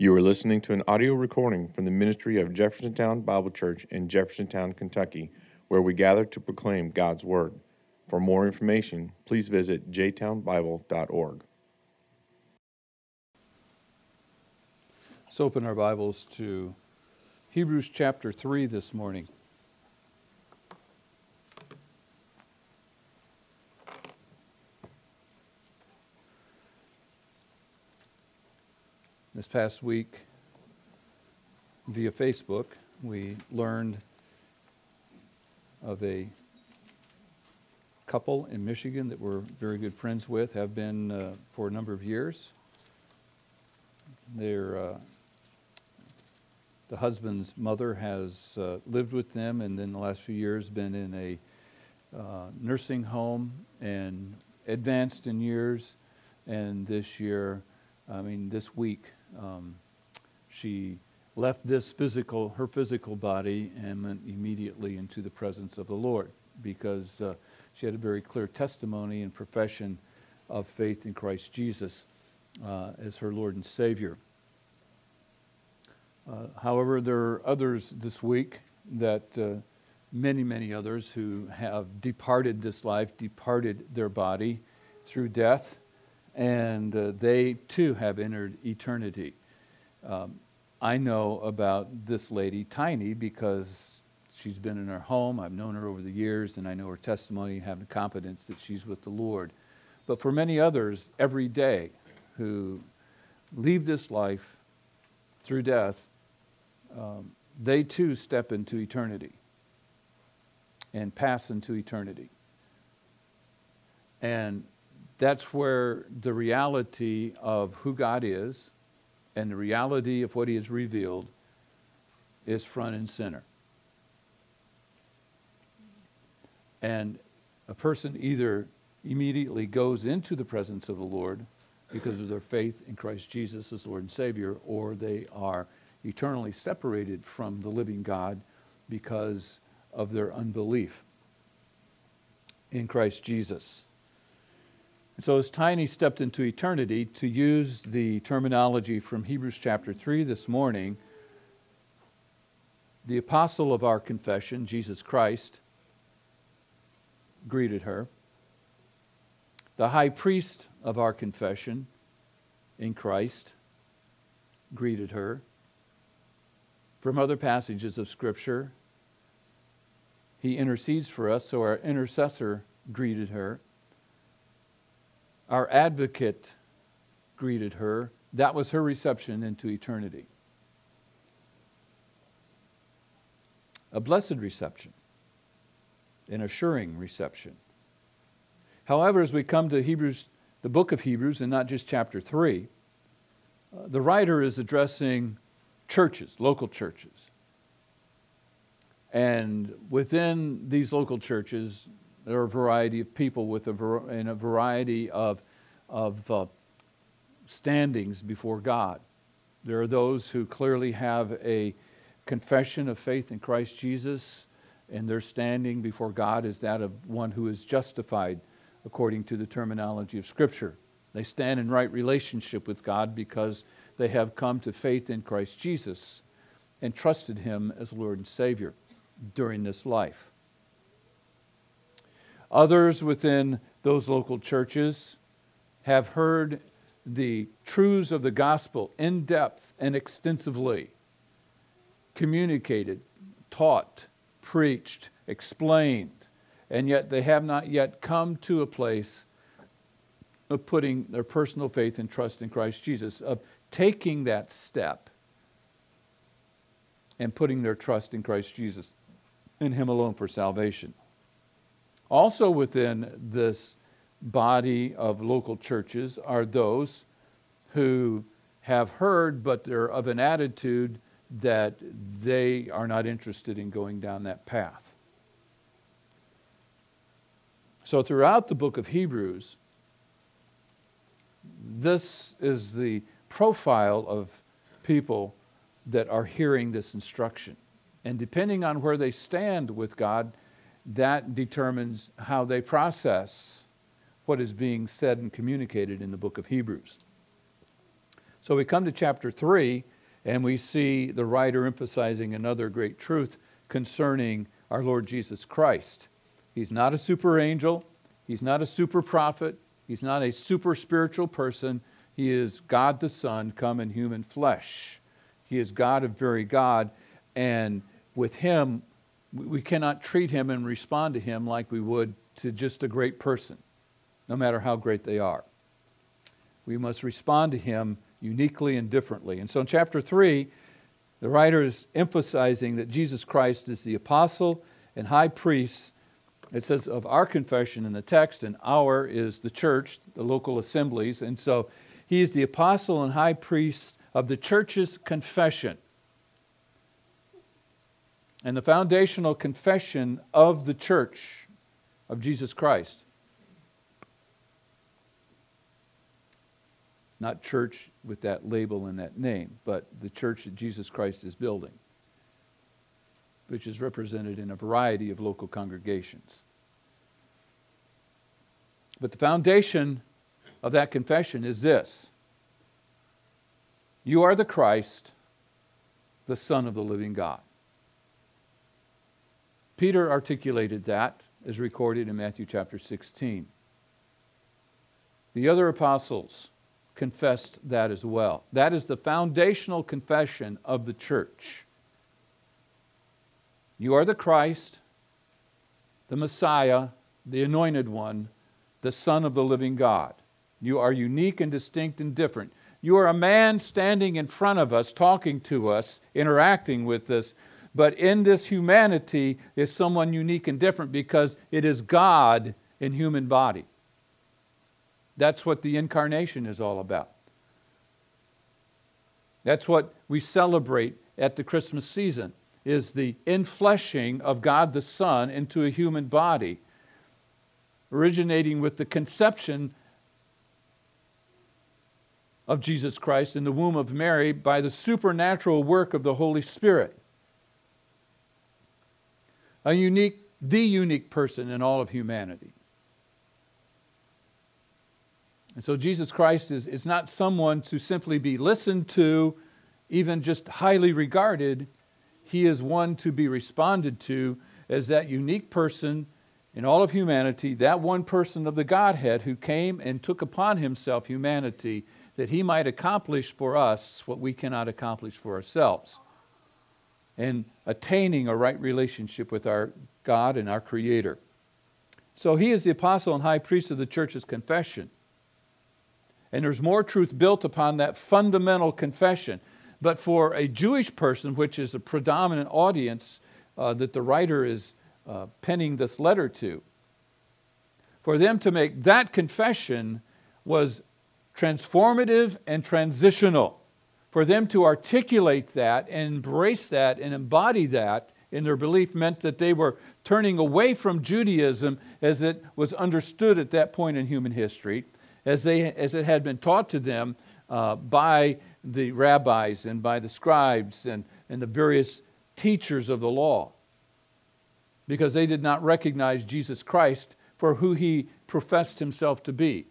You are listening to an audio recording from the ministry of Jeffersontown Bible Church in Jeffersontown, Kentucky, where we gather to proclaim God's Word. For more information, please visit jtownbible.org. Let's open our Bibles to Hebrews chapter 3 this morning. This past week, via Facebook, we learned of a couple in Michigan that we're very good friends with, have been uh, for a number of years. They're, uh, the husband's mother has uh, lived with them and then the last few years been in a uh, nursing home and advanced in years. And this year, I mean, this week, um, she left this physical, her physical body, and went immediately into the presence of the Lord because uh, she had a very clear testimony and profession of faith in Christ Jesus uh, as her Lord and Savior. Uh, however, there are others this week that uh, many, many others who have departed this life, departed their body through death and uh, they too have entered eternity. Um, I know about this lady, Tiny, because she's been in her home. I've known her over the years, and I know her testimony, having confidence that she's with the Lord. But for many others, every day who leave this life through death, um, they too step into eternity and pass into eternity. And that's where the reality of who God is and the reality of what He has revealed is front and center. And a person either immediately goes into the presence of the Lord because of their faith in Christ Jesus as Lord and Savior, or they are eternally separated from the living God because of their unbelief in Christ Jesus. And so, as Tiny stepped into eternity, to use the terminology from Hebrews chapter 3 this morning, the apostle of our confession, Jesus Christ, greeted her. The high priest of our confession in Christ greeted her. From other passages of Scripture, he intercedes for us, so our intercessor greeted her. Our advocate greeted her. That was her reception into eternity. A blessed reception, an assuring reception. However, as we come to Hebrews, the book of Hebrews, and not just chapter 3, uh, the writer is addressing churches, local churches. And within these local churches, there are a variety of people with a, and a variety of, of uh, standings before God. There are those who clearly have a confession of faith in Christ Jesus, and their standing before God is that of one who is justified according to the terminology of Scripture. They stand in right relationship with God because they have come to faith in Christ Jesus and trusted Him as Lord and Savior during this life. Others within those local churches have heard the truths of the gospel in depth and extensively communicated, taught, preached, explained, and yet they have not yet come to a place of putting their personal faith and trust in Christ Jesus, of taking that step and putting their trust in Christ Jesus, in Him alone for salvation. Also, within this body of local churches are those who have heard, but they're of an attitude that they are not interested in going down that path. So, throughout the book of Hebrews, this is the profile of people that are hearing this instruction. And depending on where they stand with God, that determines how they process what is being said and communicated in the book of Hebrews. So we come to chapter 3, and we see the writer emphasizing another great truth concerning our Lord Jesus Christ. He's not a super angel, he's not a super prophet, he's not a super spiritual person. He is God the Son come in human flesh. He is God of very God, and with him, we cannot treat him and respond to him like we would to just a great person, no matter how great they are. We must respond to him uniquely and differently. And so in chapter 3, the writer is emphasizing that Jesus Christ is the apostle and high priest. It says of our confession in the text, and our is the church, the local assemblies. And so he is the apostle and high priest of the church's confession. And the foundational confession of the church of Jesus Christ not church with that label and that name, but the church that Jesus Christ is building, which is represented in a variety of local congregations. But the foundation of that confession is this You are the Christ, the Son of the living God. Peter articulated that as recorded in Matthew chapter 16. The other apostles, confessed that as well. That is the foundational confession of the church. You are the Christ, the Messiah, the anointed one, the Son of the living God. You are unique and distinct and different. You are a man standing in front of us, talking to us, interacting with us, but in this humanity is someone unique and different because it is God in human body. That's what the incarnation is all about. That's what we celebrate at the Christmas season is the infleshing of God the Son into a human body, originating with the conception of Jesus Christ in the womb of Mary by the supernatural work of the Holy Spirit. A unique, the unique person in all of humanity. And so Jesus Christ is, is not someone to simply be listened to, even just highly regarded. He is one to be responded to as that unique person in all of humanity, that one person of the Godhead who came and took upon himself humanity that he might accomplish for us what we cannot accomplish for ourselves. And attaining a right relationship with our God and our Creator. So he is the apostle and high priest of the church's confession. And there's more truth built upon that fundamental confession. But for a Jewish person, which is a predominant audience uh, that the writer is uh, penning this letter to, for them to make that confession was transformative and transitional. For them to articulate that and embrace that and embody that in their belief meant that they were turning away from Judaism as it was understood at that point in human history as, they, as it had been taught to them uh, by the rabbis and by the scribes and, and the various teachers of the law. Because they did not recognize Jesus Christ for who he professed himself to be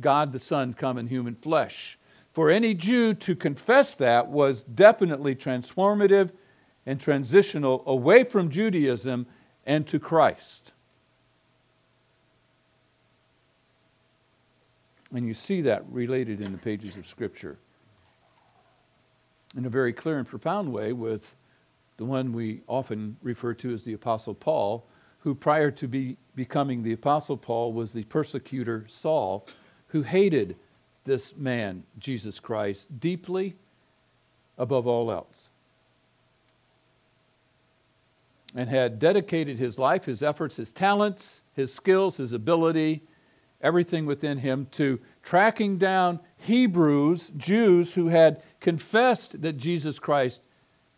God the Son come in human flesh. For any Jew to confess that was definitely transformative and transitional away from Judaism and to Christ. And you see that related in the pages of Scripture in a very clear and profound way with the one we often refer to as the Apostle Paul, who prior to be becoming the Apostle Paul was the persecutor Saul, who hated this man, Jesus Christ, deeply above all else. And had dedicated his life, his efforts, his talents, his skills, his ability, everything within him to tracking down Hebrews, Jews who had confessed that Jesus Christ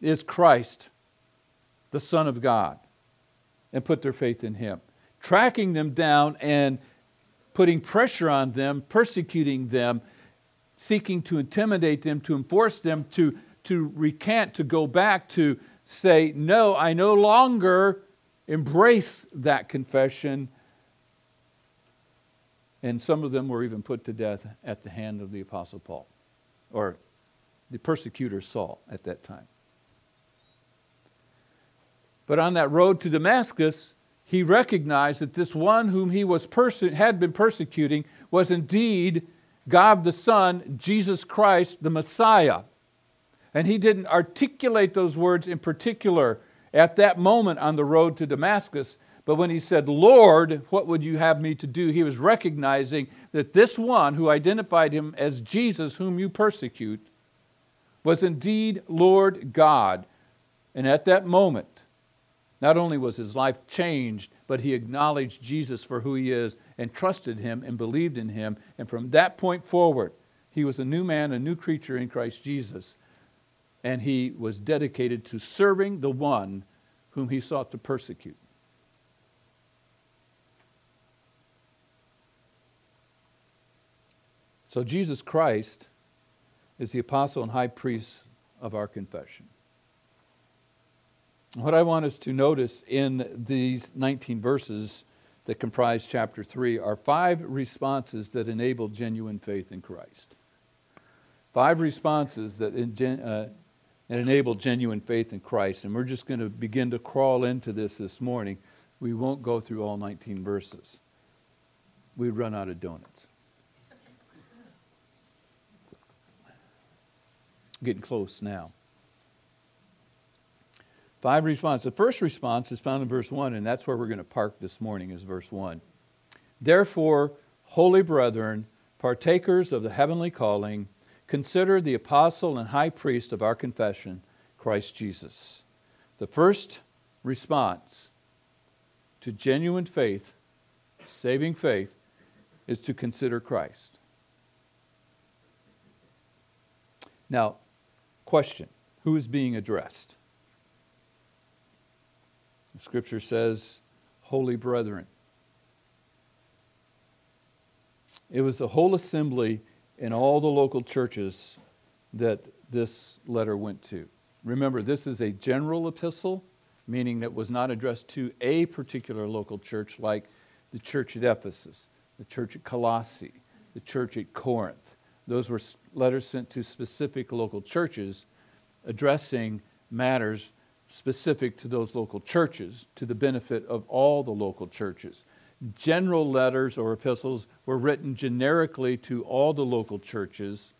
is Christ, the Son of God, and put their faith in him. Tracking them down and putting pressure on them, persecuting them, seeking to intimidate them, to enforce them to, to recant, to go back, to say, No, I no longer embrace that confession and some of them were even put to death at the hand of the Apostle Paul, or the persecutor Saul at that time. But on that road to Damascus, he recognized that this one whom he was perse- had been persecuting was indeed God the Son, Jesus Christ, the Messiah. And he didn't articulate those words in particular at that moment on the road to Damascus. But when he said, Lord, what would you have me to do? He was recognizing that this one who identified him as Jesus, whom you persecute, was indeed Lord God. And at that moment, not only was his life changed, but he acknowledged Jesus for who he is and trusted him and believed in him. And from that point forward, he was a new man, a new creature in Christ Jesus. And he was dedicated to serving the one whom he sought to persecute. So Jesus Christ is the apostle and high priest of our confession. What I want us to notice in these 19 verses that comprise chapter 3 are five responses that enable genuine faith in Christ. Five responses that in, uh, enable genuine faith in Christ. And we're just going to begin to crawl into this this morning. We won't go through all 19 verses, we'd run out of donuts. Getting close now. Five responses. The first response is found in verse 1, and that's where we're going to park this morning, is verse 1. Therefore, holy brethren, partakers of the heavenly calling, consider the apostle and high priest of our confession, Christ Jesus. The first response to genuine faith, saving faith, is to consider Christ. Now, question Who is being addressed? The scripture says, Holy brethren. It was the whole assembly in all the local churches that this letter went to. Remember, this is a general epistle, meaning that was not addressed to a particular local church like the church at Ephesus, the church at Colossae, the church at Corinth. Those were letters sent to specific local churches addressing matters specific to those local churches to the benefit of all the local churches. General letters or epistles were written generically to all the local churches,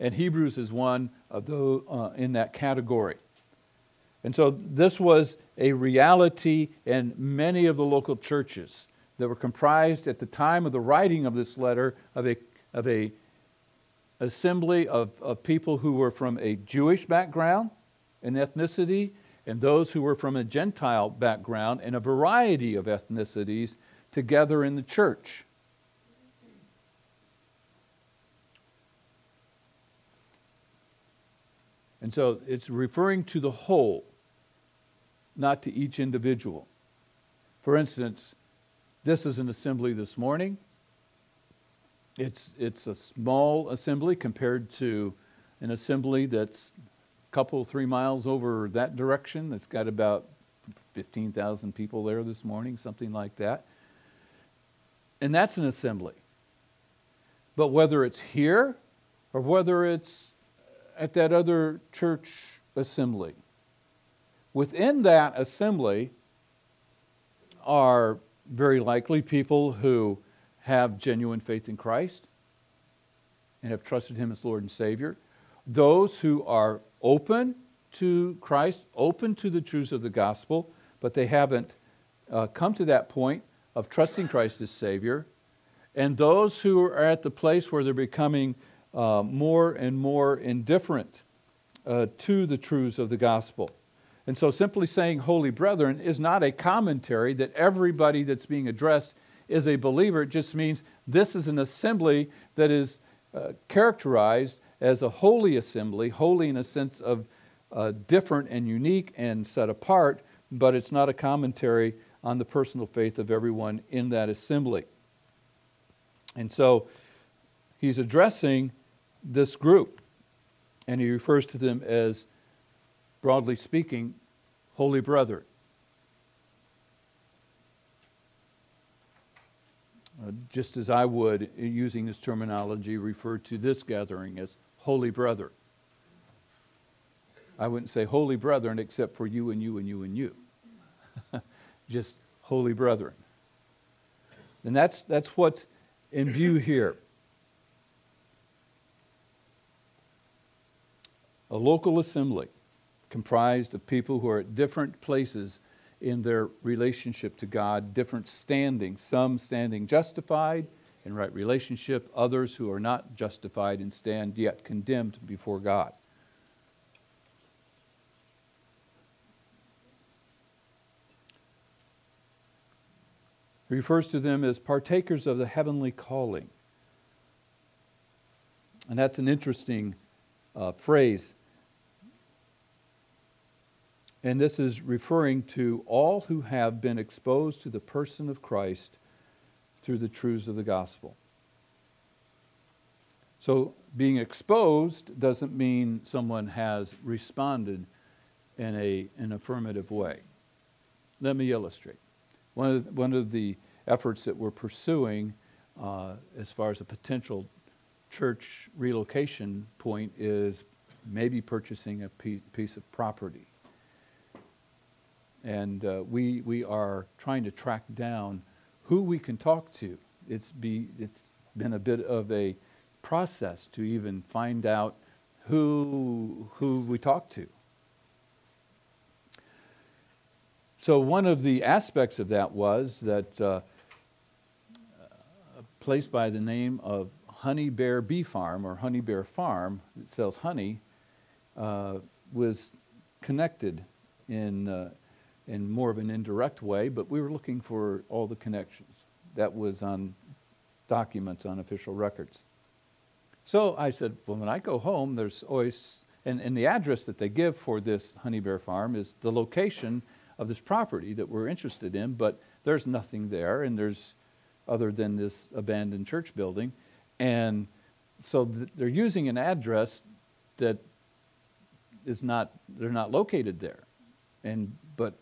and Hebrews is one of those uh, in that category. And so this was a reality in many of the local churches that were comprised at the time of the writing of this letter of a, of a assembly of, of people who were from a Jewish background and ethnicity and those who were from a Gentile background and a variety of ethnicities together in the church. And so it's referring to the whole, not to each individual. For instance, this is an assembly this morning. It's, it's a small assembly compared to an assembly that's couple, three miles over that direction. That's got about 15,000 people there this morning, something like that. And that's an assembly. But whether it's here or whether it's at that other church assembly, within that assembly are very likely people who have genuine faith in Christ and have trusted Him as Lord and Savior. Those who are open to Christ, open to the truths of the gospel, but they haven't uh, come to that point of trusting Christ as Savior. And those who are at the place where they're becoming uh, more and more indifferent uh, to the truths of the gospel. And so, simply saying holy brethren is not a commentary that everybody that's being addressed is a believer. It just means this is an assembly that is uh, characterized as a holy assembly, holy in a sense of uh, different and unique and set apart, but it's not a commentary on the personal faith of everyone in that assembly. And so he's addressing this group, and he refers to them as, broadly speaking, holy brethren. Uh, just as I would, using this terminology, refer to this gathering as holy brother. I wouldn't say holy brethren except for you and you and you and you. Just holy brethren. And that's, that's what's in view here. A local assembly comprised of people who are at different places in their relationship to God, different standing, some standing justified in right relationship, others who are not justified and stand yet condemned before God. He refers to them as partakers of the heavenly calling. And that's an interesting uh, phrase. And this is referring to all who have been exposed to the person of Christ through the truths of the gospel. So, being exposed doesn't mean someone has responded in a, an affirmative way. Let me illustrate. One of, the, one of the efforts that we're pursuing uh, as far as a potential church relocation point is maybe purchasing a piece of property. And uh, we, we are trying to track down who we can talk to. It's, be, it's been a bit of a process to even find out who, who we talk to. So, one of the aspects of that was that uh, a place by the name of Honey Bear Bee Farm or Honey Bear Farm that sells honey uh, was connected in, uh, in more of an indirect way, but we were looking for all the connections. That was on documents on official records. So I said, well, when I go home, there's always, and, and the address that they give for this Honey Bear Farm is the location of this property that we're interested in, but there's nothing there, and there's other than this abandoned church building. And so th- they're using an address that is not, they're not located there. And, but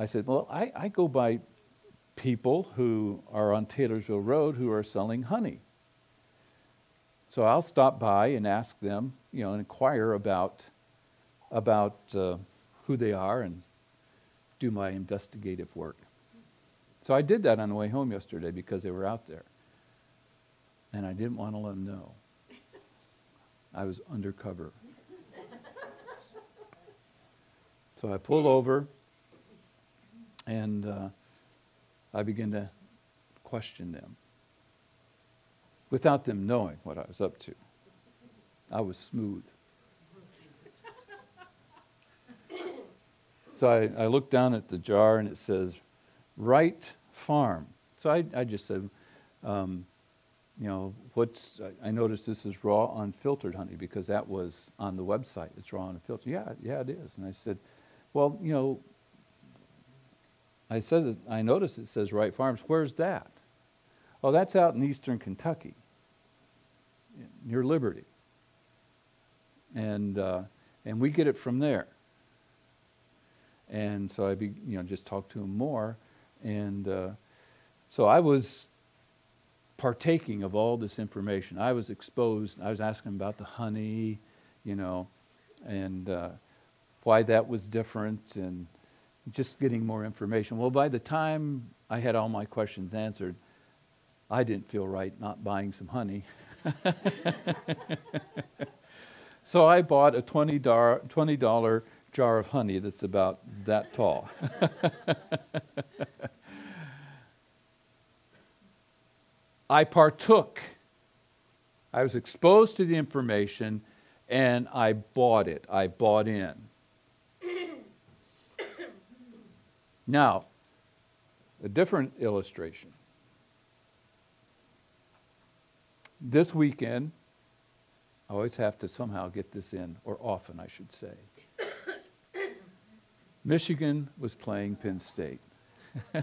I said, well, I, I go by people who are on Taylorsville Road who are selling honey. So I'll stop by and ask them, you know, and inquire about, about uh, who they are and do my investigative work. So I did that on the way home yesterday because they were out there. And I didn't want to let them know. I was undercover. so I pulled over and uh, I began to question them without them knowing what I was up to. I was smooth. So I, I looked down at the jar and it says, Wright Farm. So I, I just said, um, you know, what's, I noticed this is raw unfiltered honey because that was on the website. It's raw unfiltered. Yeah, yeah, it is. And I said, well, you know, I said, I noticed it says Wright Farms. Where's that? Oh, that's out in eastern Kentucky, near Liberty. And, uh, and we get it from there. And so I, be, you know, just talked to him more, and uh, so I was partaking of all this information. I was exposed. I was asking about the honey, you know, and uh, why that was different, and just getting more information. Well, by the time I had all my questions answered, I didn't feel right not buying some honey. so I bought a $20, $20 jar of honey that's about that tall. I partook. I was exposed to the information and I bought it. I bought in. Now, a different illustration. This weekend, I always have to somehow get this in, or often, I should say. Michigan was playing Penn State.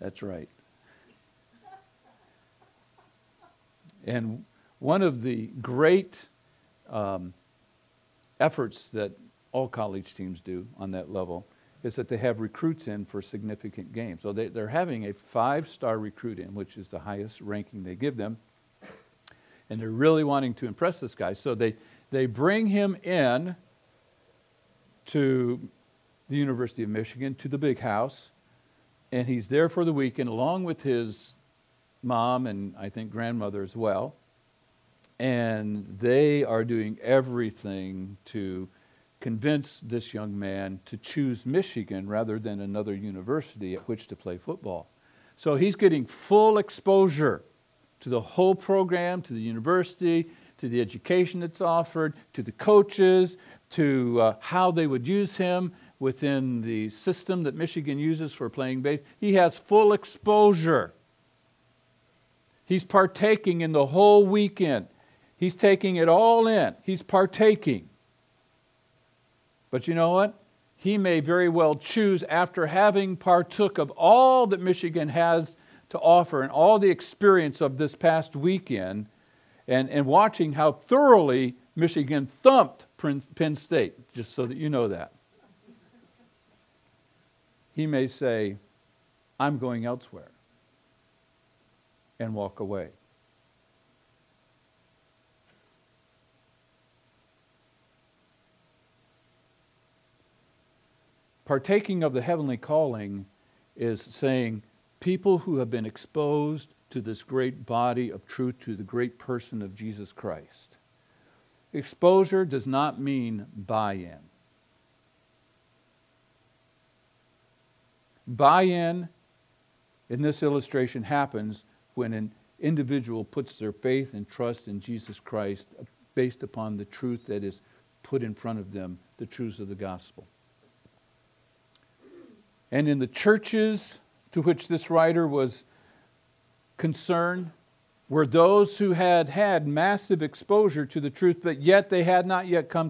That's right. And one of the great um, efforts that all college teams do on that level is that they have recruits in for significant games. So they, they're having a five star recruit in, which is the highest ranking they give them. and they're really wanting to impress this guy. So they, they bring him in to the University of Michigan, to the big house, and he's there for the weekend along with his mom and I think grandmother as well. And they are doing everything to convince this young man to choose Michigan rather than another university at which to play football. So he's getting full exposure to the whole program, to the university, to the education that's offered, to the coaches, to uh, how they would use him within the system that Michigan uses for playing base. He has full exposure. He's partaking in the whole weekend. He's taking it all in. He's partaking. But you know what? He may very well choose, after having partook of all that Michigan has to offer and all the experience of this past weekend, and, and watching how thoroughly Michigan thumped Penn State, just so that you know that. He may say, I'm going elsewhere, and walk away. Partaking of the heavenly calling is saying people who have been exposed to this great body of truth, to the great person of Jesus Christ. Exposure does not mean buy in. Buy in in this illustration happens when an individual puts their faith and trust in Jesus Christ based upon the truth that is put in front of them, the truths of the gospel. And in the churches to which this writer was concerned were those who had had massive exposure to the truth, but yet they had not yet come